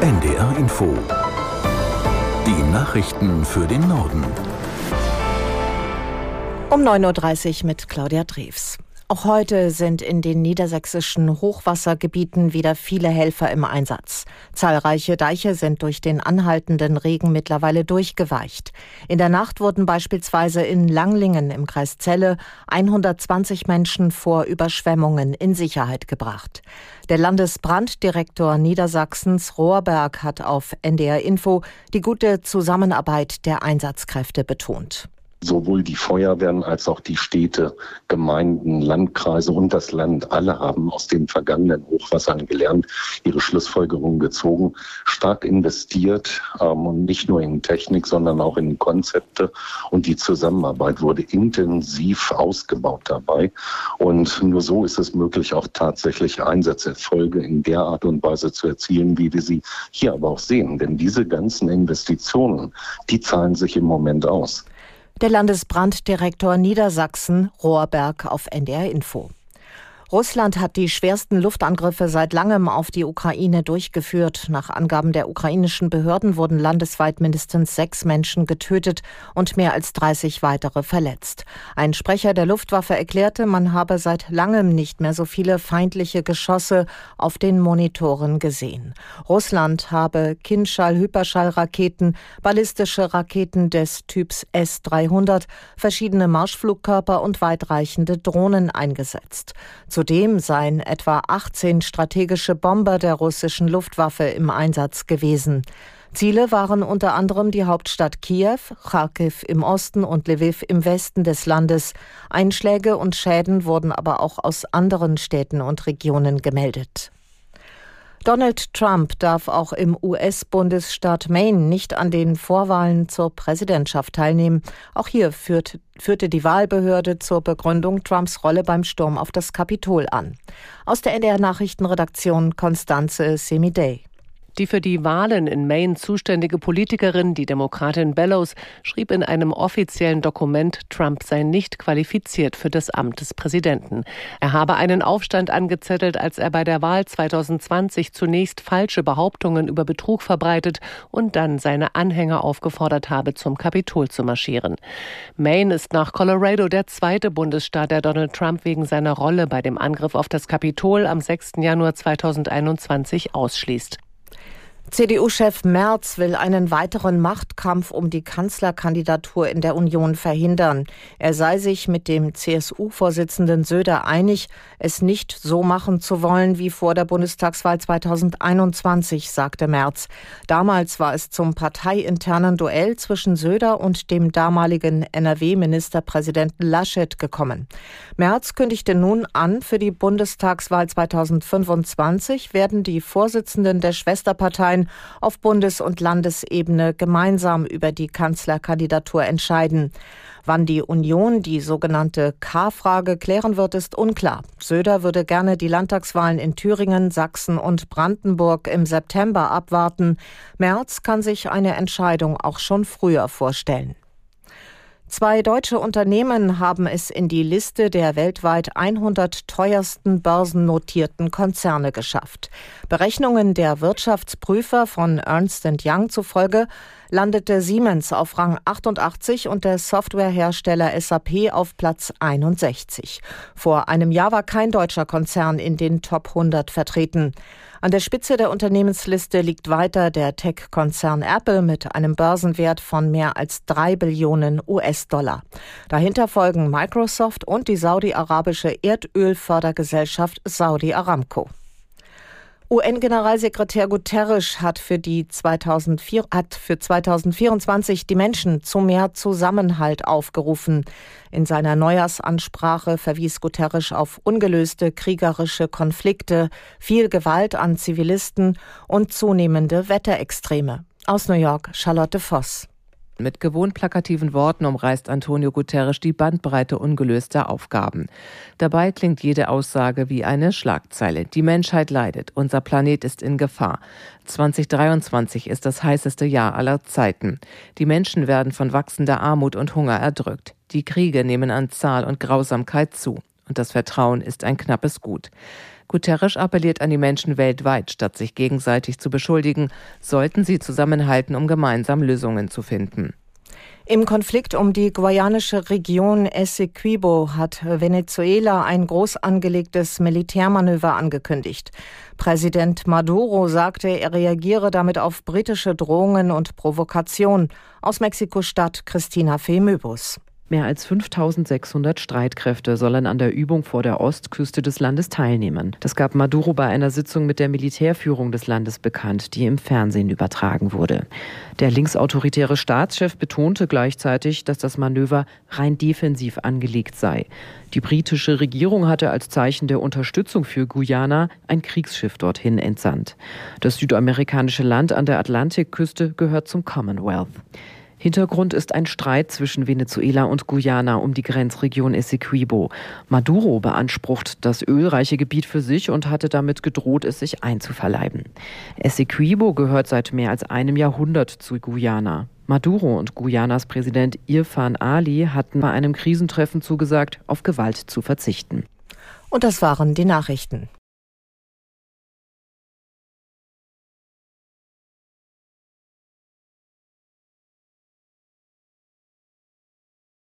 NDR Info. Die Nachrichten für den Norden. Um 9.30 Uhr mit Claudia Drews. Auch heute sind in den niedersächsischen Hochwassergebieten wieder viele Helfer im Einsatz. Zahlreiche Deiche sind durch den anhaltenden Regen mittlerweile durchgeweicht. In der Nacht wurden beispielsweise in Langlingen im Kreis Celle 120 Menschen vor Überschwemmungen in Sicherheit gebracht. Der Landesbranddirektor Niedersachsens Rohrberg hat auf NDR Info die gute Zusammenarbeit der Einsatzkräfte betont. Sowohl die Feuerwehren als auch die Städte, Gemeinden, Landkreise und das Land, alle haben aus den vergangenen Hochwassern gelernt, ihre Schlussfolgerungen gezogen, stark investiert ähm, und nicht nur in Technik, sondern auch in Konzepte. Und die Zusammenarbeit wurde intensiv ausgebaut dabei. Und nur so ist es möglich, auch tatsächlich Einsatzerfolge in der Art und Weise zu erzielen, wie wir sie hier aber auch sehen. Denn diese ganzen Investitionen, die zahlen sich im Moment aus. Der Landesbranddirektor Niedersachsen Rohrberg auf NDR Info. Russland hat die schwersten Luftangriffe seit langem auf die Ukraine durchgeführt. Nach Angaben der ukrainischen Behörden wurden landesweit mindestens sechs Menschen getötet und mehr als 30 weitere verletzt. Ein Sprecher der Luftwaffe erklärte, man habe seit langem nicht mehr so viele feindliche Geschosse auf den Monitoren gesehen. Russland habe Kinschall-Hyperschallraketen, ballistische Raketen des Typs S-300, verschiedene Marschflugkörper und weitreichende Drohnen eingesetzt. Zudem seien etwa 18 strategische Bomber der russischen Luftwaffe im Einsatz gewesen. Ziele waren unter anderem die Hauptstadt Kiew, Kharkiv im Osten und Lviv im Westen des Landes. Einschläge und Schäden wurden aber auch aus anderen Städten und Regionen gemeldet. Donald Trump darf auch im US-Bundesstaat Maine nicht an den Vorwahlen zur Präsidentschaft teilnehmen. Auch hier führt, führte die Wahlbehörde zur Begründung Trumps Rolle beim Sturm auf das Kapitol an. Aus der NDR Nachrichtenredaktion Konstanze Semidey. Die für die Wahlen in Maine zuständige Politikerin, die Demokratin Bellows, schrieb in einem offiziellen Dokument, Trump sei nicht qualifiziert für das Amt des Präsidenten. Er habe einen Aufstand angezettelt, als er bei der Wahl 2020 zunächst falsche Behauptungen über Betrug verbreitet und dann seine Anhänger aufgefordert habe, zum Kapitol zu marschieren. Maine ist nach Colorado der zweite Bundesstaat, der Donald Trump wegen seiner Rolle bei dem Angriff auf das Kapitol am 6. Januar 2021 ausschließt. CDU-Chef Merz will einen weiteren Machtkampf um die Kanzlerkandidatur in der Union verhindern. Er sei sich mit dem CSU-Vorsitzenden Söder einig, es nicht so machen zu wollen wie vor der Bundestagswahl 2021, sagte Merz. Damals war es zum parteiinternen Duell zwischen Söder und dem damaligen NRW-Ministerpräsidenten Laschet gekommen. Merz kündigte nun an, für die Bundestagswahl 2025 werden die Vorsitzenden der Schwesterparteien Parteien auf Bundes- und Landesebene gemeinsam über die Kanzlerkandidatur entscheiden. Wann die Union die sogenannte K-Frage klären wird, ist unklar. Söder würde gerne die Landtagswahlen in Thüringen, Sachsen und Brandenburg im September abwarten. Merz kann sich eine Entscheidung auch schon früher vorstellen. Zwei deutsche Unternehmen haben es in die Liste der weltweit 100 teuersten börsennotierten Konzerne geschafft. Berechnungen der Wirtschaftsprüfer von Ernst Young zufolge landete Siemens auf Rang 88 und der Softwarehersteller SAP auf Platz 61. Vor einem Jahr war kein deutscher Konzern in den Top 100 vertreten. An der Spitze der Unternehmensliste liegt weiter der Tech-Konzern Apple mit einem Börsenwert von mehr als drei Billionen US-Dollar. Dahinter folgen Microsoft und die saudi-arabische Erdölfördergesellschaft Saudi Aramco. UN-Generalsekretär Guterres hat für, die 2004, hat für 2024 die Menschen zu mehr Zusammenhalt aufgerufen. In seiner Neujahrsansprache verwies Guterres auf ungelöste kriegerische Konflikte, viel Gewalt an Zivilisten und zunehmende Wetterextreme. Aus New York Charlotte Voss. Mit gewohnt plakativen Worten umreißt Antonio Guterres die Bandbreite ungelöster Aufgaben. Dabei klingt jede Aussage wie eine Schlagzeile. Die Menschheit leidet, unser Planet ist in Gefahr. 2023 ist das heißeste Jahr aller Zeiten. Die Menschen werden von wachsender Armut und Hunger erdrückt. Die Kriege nehmen an Zahl und Grausamkeit zu. Und das Vertrauen ist ein knappes Gut. Guterres appelliert an die Menschen weltweit, statt sich gegenseitig zu beschuldigen, sollten sie zusammenhalten, um gemeinsam Lösungen zu finden. Im Konflikt um die guayanische Region Essequibo hat Venezuela ein groß angelegtes Militärmanöver angekündigt. Präsident Maduro sagte, er reagiere damit auf britische Drohungen und Provokation. Aus Mexiko-Stadt Christina Femöbus. Mehr als 5600 Streitkräfte sollen an der Übung vor der Ostküste des Landes teilnehmen. Das gab Maduro bei einer Sitzung mit der Militärführung des Landes bekannt, die im Fernsehen übertragen wurde. Der linksautoritäre Staatschef betonte gleichzeitig, dass das Manöver rein defensiv angelegt sei. Die britische Regierung hatte als Zeichen der Unterstützung für Guyana ein Kriegsschiff dorthin entsandt. Das südamerikanische Land an der Atlantikküste gehört zum Commonwealth. Hintergrund ist ein Streit zwischen Venezuela und Guyana um die Grenzregion Essequibo. Maduro beansprucht das ölreiche Gebiet für sich und hatte damit gedroht, es sich einzuverleiben. Essequibo gehört seit mehr als einem Jahrhundert zu Guyana. Maduro und Guyanas Präsident Irfan Ali hatten bei einem Krisentreffen zugesagt, auf Gewalt zu verzichten. Und das waren die Nachrichten.